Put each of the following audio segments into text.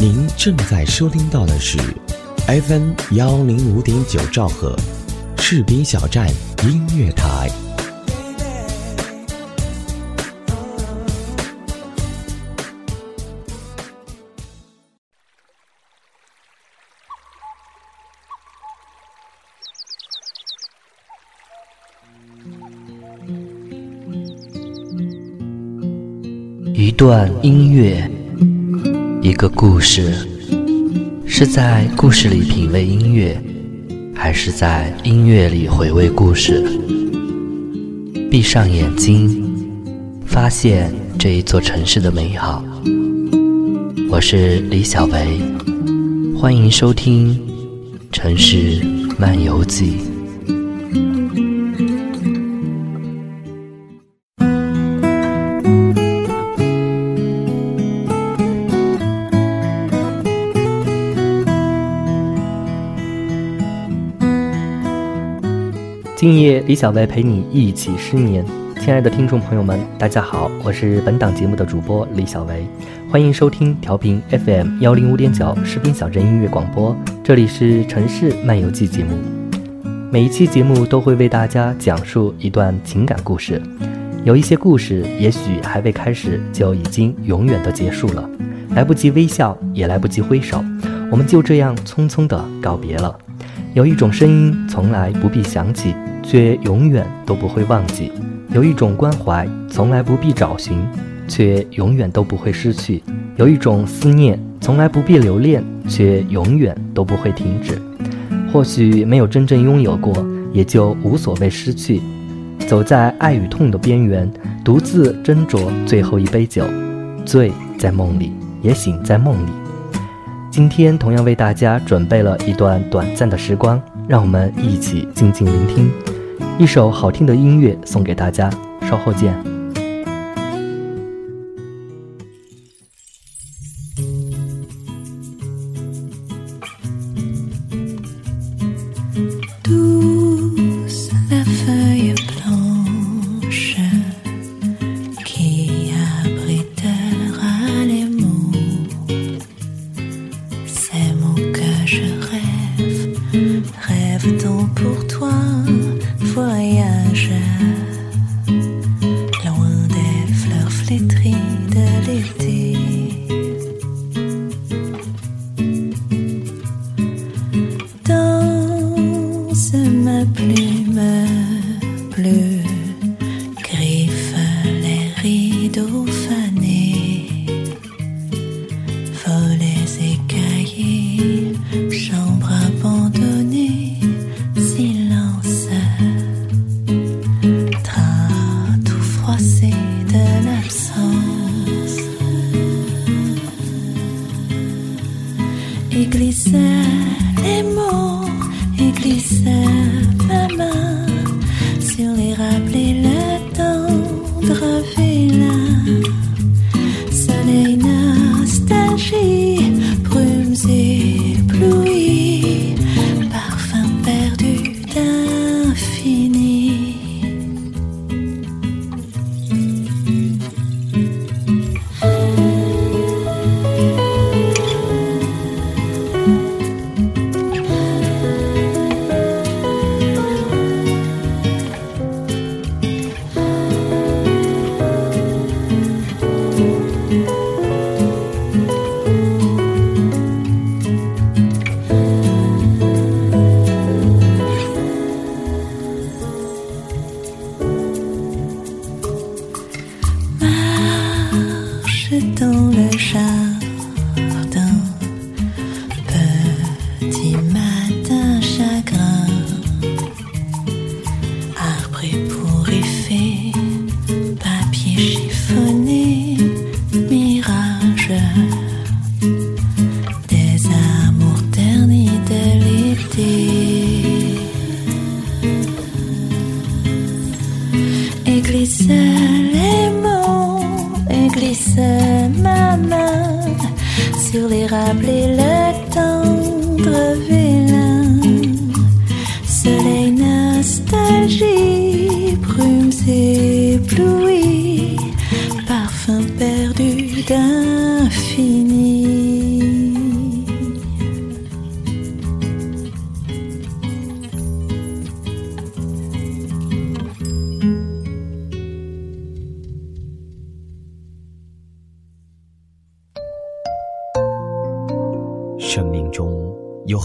您正在收听到的是 FM 幺零五点九兆赫，士兵小站音乐台。一段音乐，一个故事，是在故事里品味音乐，还是在音乐里回味故事？闭上眼睛，发现这一座城市的美好。我是李小维，欢迎收听《城市漫游记》。今夜，李小薇陪你一起失眠。亲爱的听众朋友们，大家好，我是本档节目的主播李小薇，欢迎收听调频 FM 幺零五点九士兵小镇音乐广播，这里是城市漫游记节目。每一期节目都会为大家讲述一段情感故事，有一些故事也许还未开始就已经永远的结束了，来不及微笑，也来不及挥手，我们就这样匆匆的告别了。有一种声音从来不必想起，却永远都不会忘记；有一种关怀从来不必找寻，却永远都不会失去；有一种思念从来不必留恋，却永远都不会停止。或许没有真正拥有过，也就无所谓失去。走在爱与痛的边缘，独自斟酌最后一杯酒，醉在梦里，也醒在梦里。今天同样为大家准备了一段短暂的时光，让我们一起静静聆听一首好听的音乐，送给大家。稍后见。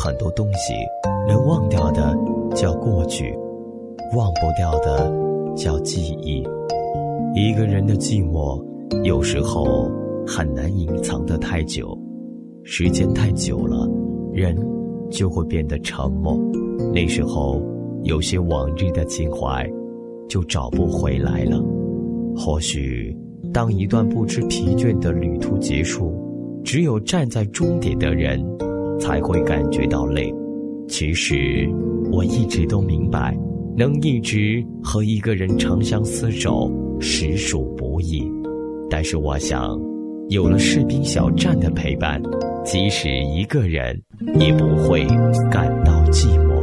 很多东西，能忘掉的叫过去，忘不掉的叫记忆。一个人的寂寞，有时候很难隐藏得太久，时间太久了，人就会变得沉默。那时候，有些往日的情怀，就找不回来了。或许，当一段不知疲倦的旅途结束，只有站在终点的人，才会感觉到累。其实，我一直都明白，能一直和一个人长相厮守，实属不易。但是，我想，有了士兵小站的陪伴，即使一个人，也不会感到寂寞。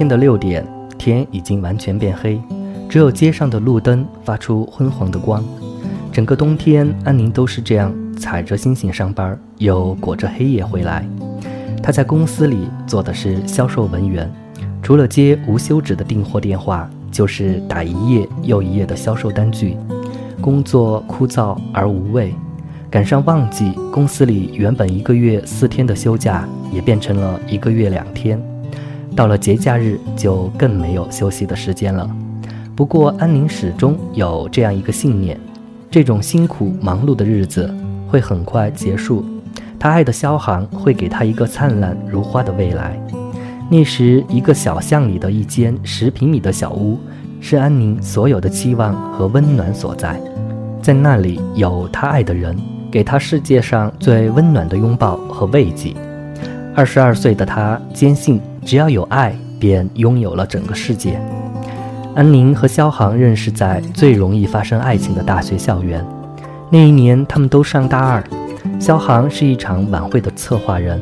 天的六点，天已经完全变黑，只有街上的路灯发出昏黄的光。整个冬天，安宁都是这样踩着星星上班，又裹着黑夜回来。他在公司里做的是销售文员，除了接无休止的订货电话，就是打一页又一页的销售单据，工作枯燥而无味。赶上旺季，公司里原本一个月四天的休假，也变成了一个月两天。到了节假日，就更没有休息的时间了。不过，安宁始终有这样一个信念：这种辛苦忙碌的日子会很快结束。他爱的萧航会给他一个灿烂如花的未来。那时，一个小巷里的一间十平米的小屋，是安宁所有的期望和温暖所在。在那里，有他爱的人，给他世界上最温暖的拥抱和慰藉。二十二岁的他坚信。只要有爱，便拥有了整个世界。安宁和肖航认识在最容易发生爱情的大学校园。那一年，他们都上大二。肖航是一场晚会的策划人，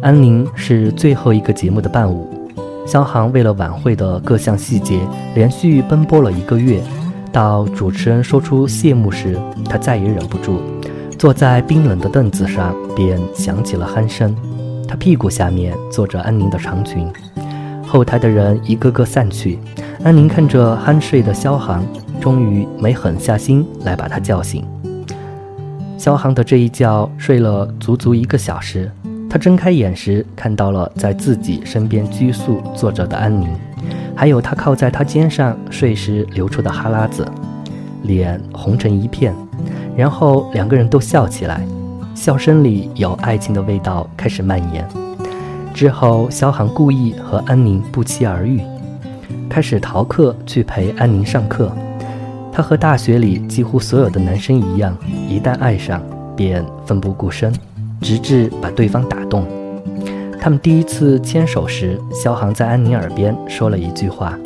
安宁是最后一个节目的伴舞。肖航为了晚会的各项细节，连续奔波了一个月。到主持人说出谢幕时，他再也忍不住，坐在冰冷的凳子上，便响起了鼾声。他屁股下面坐着安宁的长裙，后台的人一个个散去。安宁看着酣睡的萧航，终于没狠下心来把他叫醒。萧航的这一觉睡了足足一个小时，他睁开眼时看到了在自己身边拘束坐着的安宁，还有他靠在他肩上睡时流出的哈喇子，脸红成一片，然后两个人都笑起来。笑声里有爱情的味道开始蔓延。之后，萧寒故意和安宁不期而遇，开始逃课去陪安宁上课。他和大学里几乎所有的男生一样，一旦爱上便奋不顾身，直至把对方打动。他们第一次牵手时，萧寒在安宁耳边说了一句话：“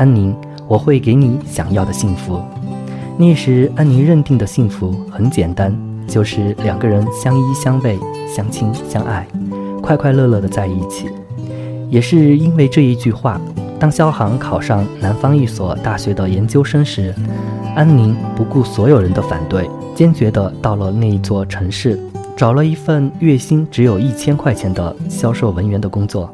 安宁，我会给你想要的幸福。”那时，安宁认定的幸福很简单。就是两个人相依相偎、相亲相爱，快快乐乐的在一起。也是因为这一句话，当肖航考上南方一所大学的研究生时，安宁不顾所有人的反对，坚决的到了那一座城市，找了一份月薪只有一千块钱的销售文员的工作。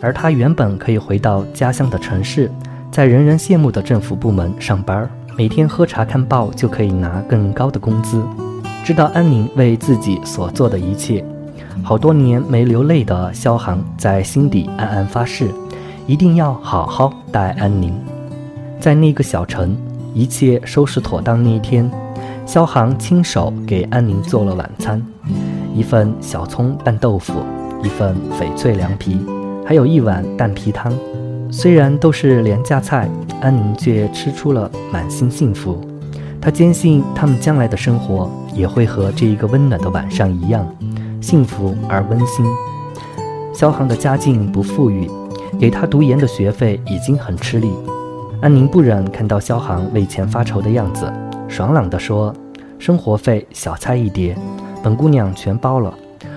而他原本可以回到家乡的城市，在人人羡慕的政府部门上班，每天喝茶看报就可以拿更高的工资。知道安宁为自己所做的一切，好多年没流泪的萧航在心底暗暗发誓，一定要好好待安宁。在那个小城，一切收拾妥当那一天，萧航亲手给安宁做了晚餐，一份小葱拌豆腐，一份翡翠凉皮。还有一碗蛋皮汤，虽然都是廉价菜，安宁却吃出了满心幸福。他坚信他们将来的生活也会和这一个温暖的晚上一样，幸福而温馨。萧航的家境不富裕，给他读研的学费已经很吃力。安宁不忍看到萧航为钱发愁的样子，爽朗地说：“生活费小菜一碟，本姑娘全包了，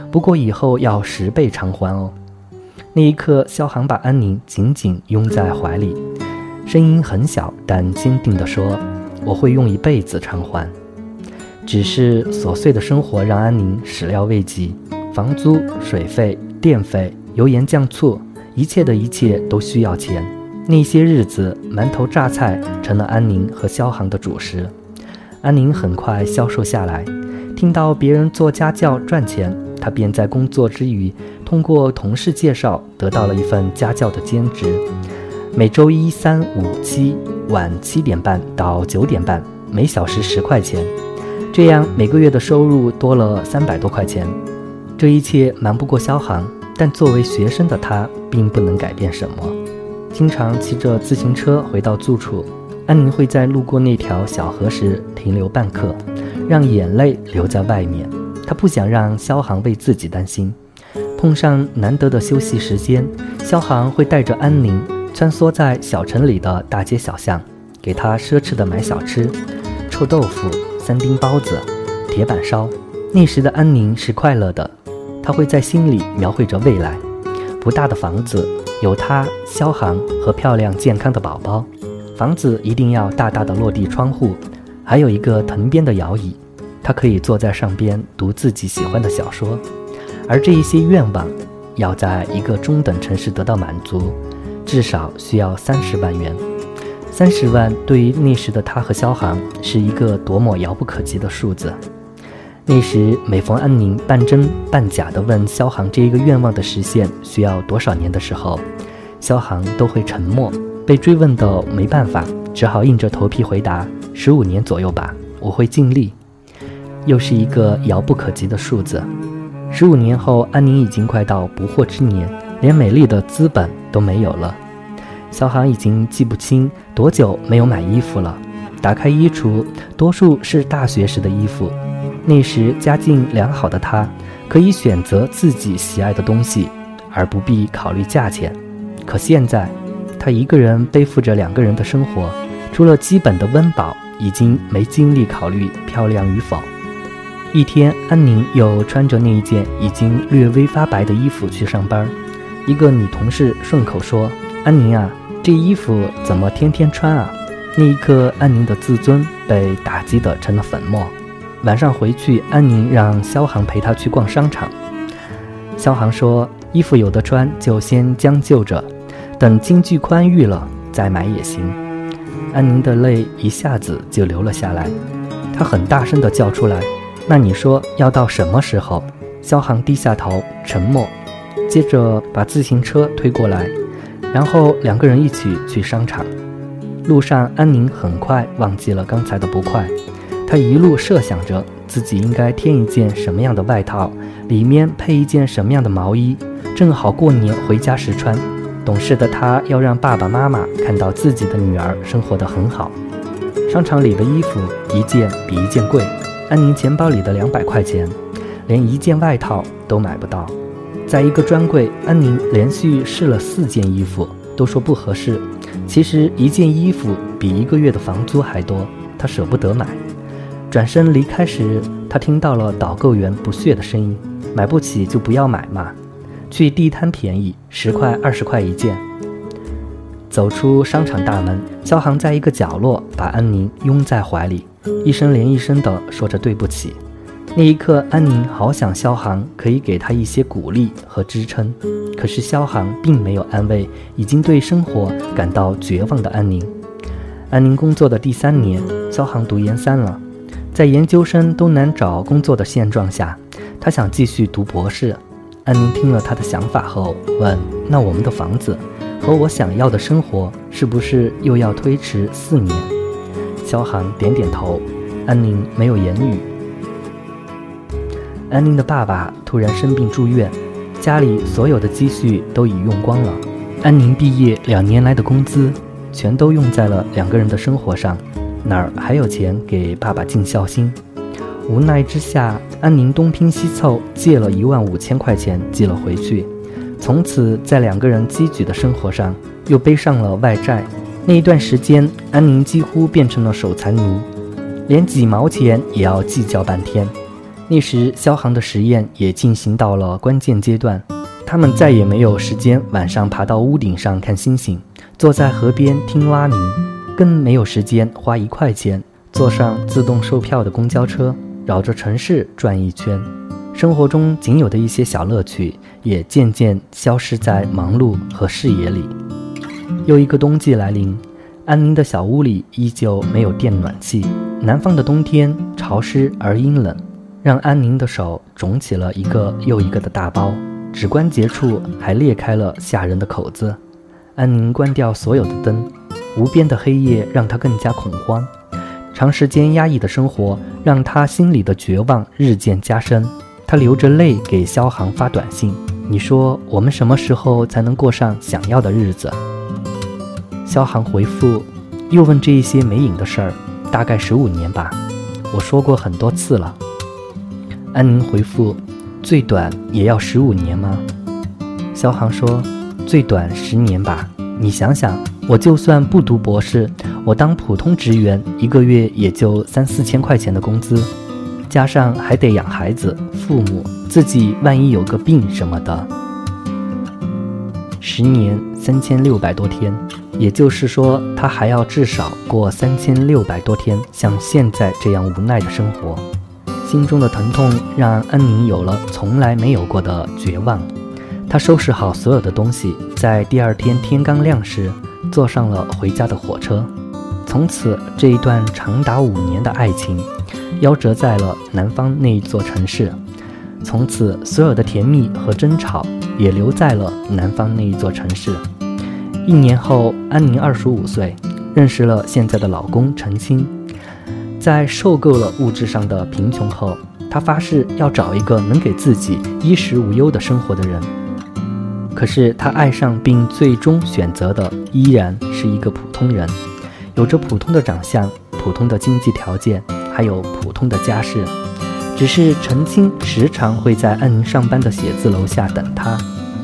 不过以后要十倍偿还哦。”那一刻，萧航把安宁紧紧拥在怀里，声音很小，但坚定地说：“我会用一辈子偿还。”只是琐碎的生活让安宁始料未及，房租、水费、电费、油盐酱醋，一切的一切都需要钱。那些日子，馒头榨菜成了安宁和萧航的主食。安宁很快消瘦下来，听到别人做家教赚钱，他便在工作之余。通过同事介绍，得到了一份家教的兼职，每周一、三、五、七晚七点半到九点半，每小时十块钱，这样每个月的收入多了三百多块钱。这一切瞒不过萧航，但作为学生的他并不能改变什么。经常骑着自行车回到住处，安宁会在路过那条小河时停留半刻，让眼泪留在外面。他不想让萧航为自己担心。碰上难得的休息时间，萧航会带着安宁穿梭在小城里的大街小巷，给他奢侈的买小吃，臭豆腐、三丁包子、铁板烧。那时的安宁是快乐的，他会在心里描绘着未来：不大的房子，有他、萧航和漂亮健康的宝宝。房子一定要大大的落地窗户，还有一个藤编的摇椅，他可以坐在上边读自己喜欢的小说。而这一些愿望，要在一个中等城市得到满足，至少需要三十万元。三十万对于那时的他和萧航是一个多么遥不可及的数字。那时每逢安宁半真半假地问萧航这一个愿望的实现需要多少年的时候，萧航都会沉默。被追问的没办法，只好硬着头皮回答：十五年左右吧，我会尽力。又是一个遥不可及的数字。十五年后，安宁已经快到不惑之年，连美丽的资本都没有了。小航已经记不清多久没有买衣服了。打开衣橱，多数是大学时的衣服。那时家境良好的他，可以选择自己喜爱的东西，而不必考虑价钱。可现在，他一个人背负着两个人的生活，除了基本的温饱，已经没精力考虑漂亮与否。一天，安宁又穿着那一件已经略微发白的衣服去上班。一个女同事顺口说：“安宁啊，这衣服怎么天天穿啊？”那一刻，安宁的自尊被打击得成了粉末。晚上回去，安宁让肖航陪她去逛商场。肖航说：“衣服有的穿，就先将就着，等经济宽裕了再买也行。”安宁的泪一下子就流了下来，她很大声地叫出来。那你说要到什么时候？肖航低下头，沉默，接着把自行车推过来，然后两个人一起去商场。路上，安宁很快忘记了刚才的不快，她一路设想着自己应该添一件什么样的外套，里面配一件什么样的毛衣，正好过年回家时穿。懂事的她要让爸爸妈妈看到自己的女儿生活得很好。商场里的衣服一件比一件贵。安宁钱包里的两百块钱，连一件外套都买不到。在一个专柜，安宁连续试了四件衣服，都说不合适。其实一件衣服比一个月的房租还多，她舍不得买。转身离开时，她听到了导购员不屑的声音：“买不起就不要买嘛，去地摊便宜，十块二十块一件。”走出商场大门，肖航在一个角落把安宁拥在怀里。一声连一声地说着对不起，那一刻，安宁好想萧航可以给他一些鼓励和支撑，可是萧航并没有安慰已经对生活感到绝望的安宁。安宁工作的第三年，萧航读研三了，在研究生都难找工作的现状下，他想继续读博士。安宁听了他的想法后，问：“那我们的房子和我想要的生活，是不是又要推迟四年？”萧航点点头，安宁没有言语。安宁的爸爸突然生病住院，家里所有的积蓄都已用光了。安宁毕业两年来的工资，全都用在了两个人的生活上，哪儿还有钱给爸爸尽孝心？无奈之下，安宁东拼西凑借了一万五千块钱寄了回去。从此，在两个人积聚的生活上，又背上了外债。那一段时间，安宁几乎变成了守财奴，连几毛钱也要计较半天。那时，萧航的实验也进行到了关键阶段，他们再也没有时间晚上爬到屋顶上看星星，坐在河边听蛙鸣，更没有时间花一块钱坐上自动售票的公交车绕着城市转一圈。生活中仅有的一些小乐趣也渐渐消失在忙碌和视野里。又一个冬季来临，安宁的小屋里依旧没有电暖气，南方的冬天潮湿而阴冷。让安宁的手肿起了一个又一个的大包，指关节处还裂开了吓人的口子。安宁关掉所有的灯，无边的黑夜让他更加恐慌。长时间压抑的生活让他心里的绝望日渐加深。他流着泪给肖航发短信：“你说我们什么时候才能过上想要的日子？”肖航回复，又问这一些没影的事儿，大概十五年吧。我说过很多次了。安宁回复：“最短也要十五年吗？”肖航说：“最短十年吧。你想想，我就算不读博士，我当普通职员，一个月也就三四千块钱的工资，加上还得养孩子、父母，自己万一有个病什么的，十年三千六百多天，也就是说，他还要至少过三千六百多天，像现在这样无奈的生活。”心中的疼痛让安宁有了从来没有过的绝望。他收拾好所有的东西，在第二天天刚亮时，坐上了回家的火车。从此，这一段长达五年的爱情，夭折在了南方那一座城市。从此，所有的甜蜜和争吵也留在了南方那一座城市。一年后，安宁二十五岁，认识了现在的老公陈清。在受够了物质上的贫穷后，他发誓要找一个能给自己衣食无忧的生活的人。可是他爱上并最终选择的依然是一个普通人，有着普通的长相、普通的经济条件，还有普通的家世。只是陈青时常会在安宁上班的写字楼下等他，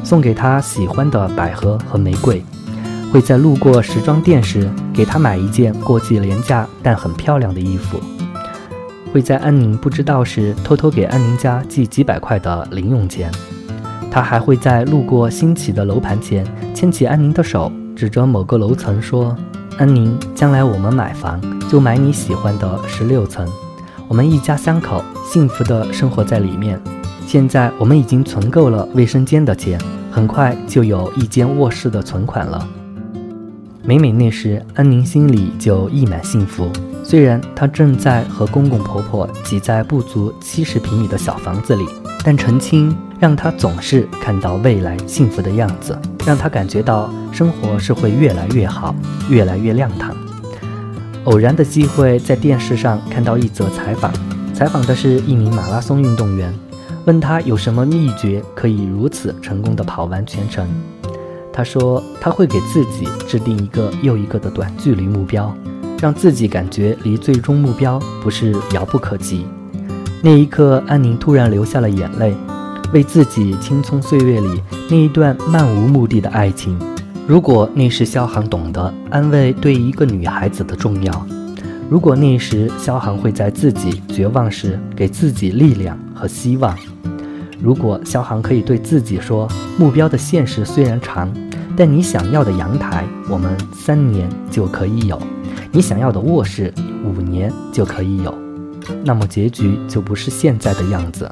送给他喜欢的百合和玫瑰。会在路过时装店时给她买一件过季廉价但很漂亮的衣服，会在安宁不知道时偷偷给安宁家寄几百块的零用钱。他还会在路过新起的楼盘前牵起安宁的手，指着某个楼层说：“安宁，将来我们买房就买你喜欢的十六层，我们一家三口幸福的生活在里面。现在我们已经存够了卫生间的钱，很快就有一间卧室的存款了。”每每那时，安宁心里就溢满幸福。虽然她正在和公公婆婆挤在不足七十平米的小房子里，但陈清让她总是看到未来幸福的样子，让她感觉到生活是会越来越好，越来越亮堂。偶然的机会在电视上看到一则采访，采访的是一名马拉松运动员，问他有什么秘诀可以如此成功的跑完全程。他说：“他会给自己制定一个又一个的短距离目标，让自己感觉离最终目标不是遥不可及。”那一刻，安宁突然流下了眼泪，为自己青葱岁月里那一段漫无目的的爱情。如果那时萧航懂得安慰对一个女孩子的重要，如果那时萧航会在自己绝望时给自己力量和希望，如果萧航可以对自己说：“目标的现实虽然长。”但你想要的阳台，我们三年就可以有；你想要的卧室，五年就可以有。那么结局就不是现在的样子。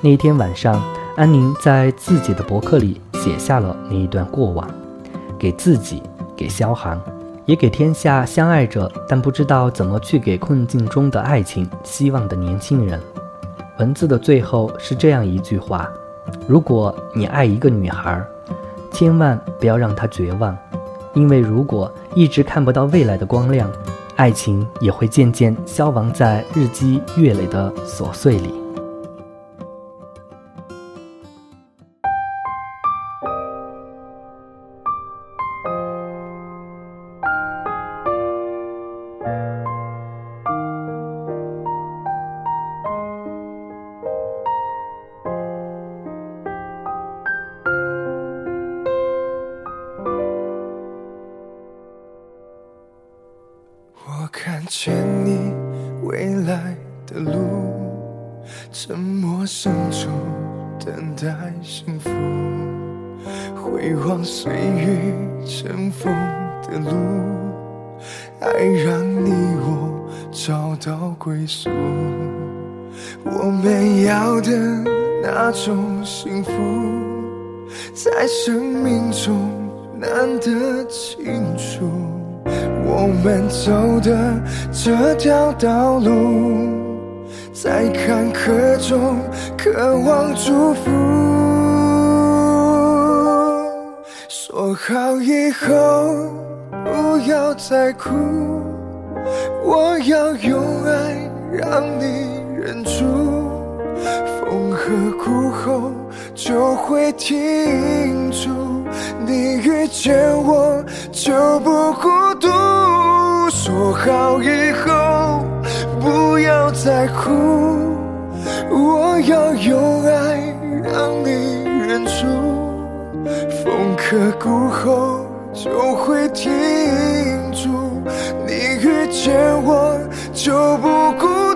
那一天晚上，安宁在自己的博客里写下了那一段过往，给自己，给萧寒，也给天下相爱着但不知道怎么去给困境中的爱情希望的年轻人。文字的最后是这样一句话：如果你爱一个女孩，千万不要让他绝望，因为如果一直看不到未来的光亮。爱情也会渐渐消亡在日积月累的琐碎里。我们要的那种幸福，在生命中难得清楚。我们走的这条道路，在坎坷中渴望祝福。说好以后不要再哭，我要用爱让你忍住。刻骨后就会停住，你遇见我就不孤独。说好以后不要再哭，我要用爱让你忍住，风刻骨后就会停住，你遇见我就不孤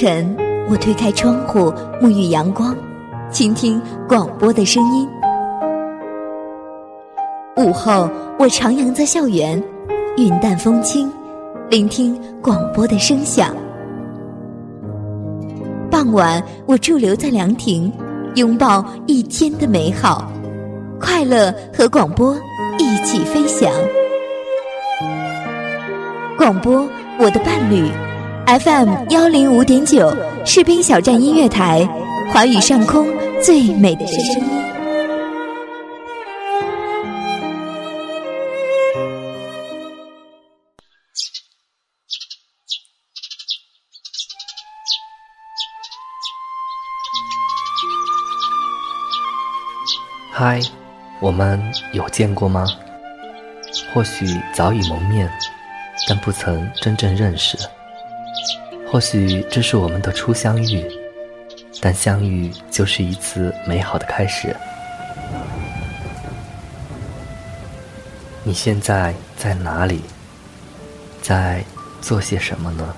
晨，我推开窗户，沐浴阳光，倾听广播的声音；午后，我徜徉在校园，云淡风轻，聆听广播的声响；傍晚，我驻留在凉亭，拥抱一天的美好，快乐和广播一起飞翔。广播，我的伴侣，FM 幺零五点九，士兵小站音乐台，华语上空最美的声音。嗨，我们有见过吗？或许早已蒙面。但不曾真正认识。或许这是我们的初相遇，但相遇就是一次美好的开始。你现在在哪里？在做些什么呢？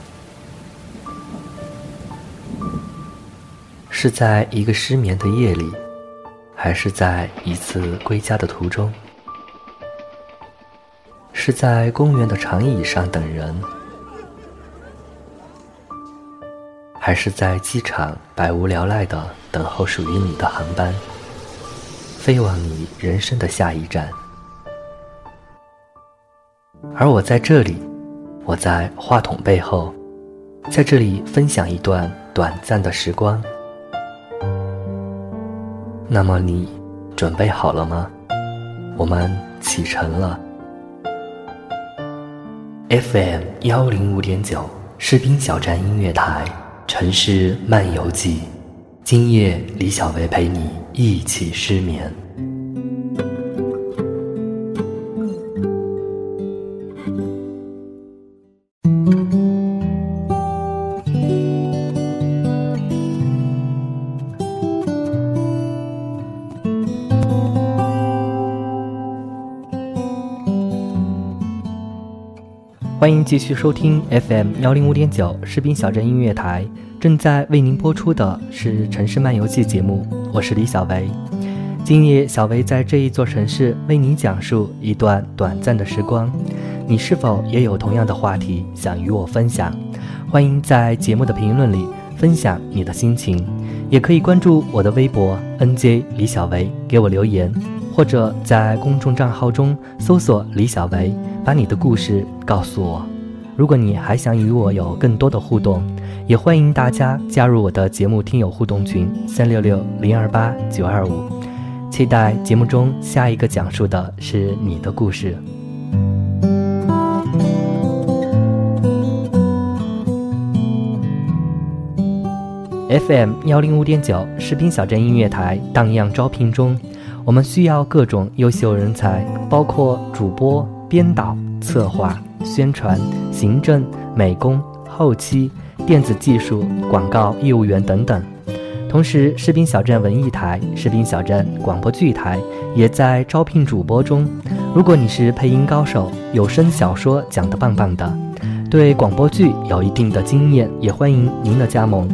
是在一个失眠的夜里，还是在一次归家的途中？是在公园的长椅上等人，还是在机场百无聊赖的等候属于你的航班，飞往你人生的下一站？而我在这里，我在话筒背后，在这里分享一段短暂的时光。那么你准备好了吗？我们启程了。FM 幺零五点九，士兵小站音乐台，城市漫游记。今夜，李小维陪你一起失眠。欢迎继续收听 FM 幺零五点九士兵小镇音乐台，正在为您播出的是《城市漫游记》节目，我是李小维。今夜，小维在这一座城市为你讲述一段短暂的时光。你是否也有同样的话题想与我分享？欢迎在节目的评论里分享你的心情，也可以关注我的微博 NJ 李小维给我留言，或者在公众账号中搜索李小维。把你的故事告诉我。如果你还想与我有更多的互动，也欢迎大家加入我的节目听友互动群三六六零二八九二五。期待节目中下一个讲述的是你的故事。FM 幺零五点九士兵小镇音乐台荡漾招聘中，我们需要各种优秀人才，包括主播。编导、策划、宣传、行政、美工、后期、电子技术、广告业务员等等。同时，士兵小镇文艺台、士兵小镇广播剧台也在招聘主播中。如果你是配音高手，有声小说讲得棒棒的，对广播剧有一定的经验，也欢迎您的加盟。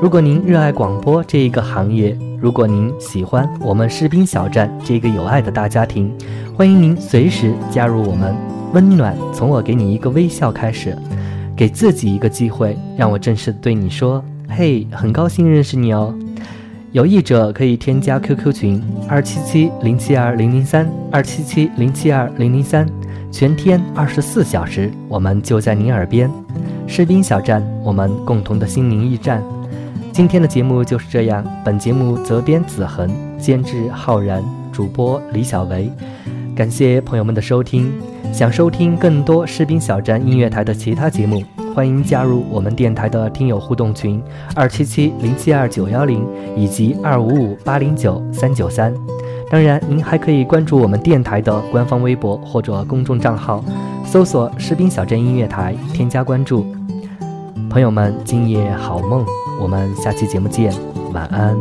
如果您热爱广播这一个行业，如果您喜欢我们士兵小站这个有爱的大家庭。欢迎您随时加入我们，温暖从我给你一个微笑开始，给自己一个机会，让我正式对你说：“嘿，很高兴认识你哦。”有意者可以添加 QQ 群二七七零七二零零三二七七零七二零零三，全天二十四小时，我们就在您耳边。士兵小站，我们共同的心灵驿站。今天的节目就是这样，本节目责编子恒，监制浩然，主播李小维。感谢朋友们的收听，想收听更多士兵小站音乐台的其他节目，欢迎加入我们电台的听友互动群二七七零七二九幺零以及二五五八零九三九三。当然，您还可以关注我们电台的官方微博或者公众账号，搜索“士兵小镇音乐台”，添加关注。朋友们，今夜好梦，我们下期节目见，晚安。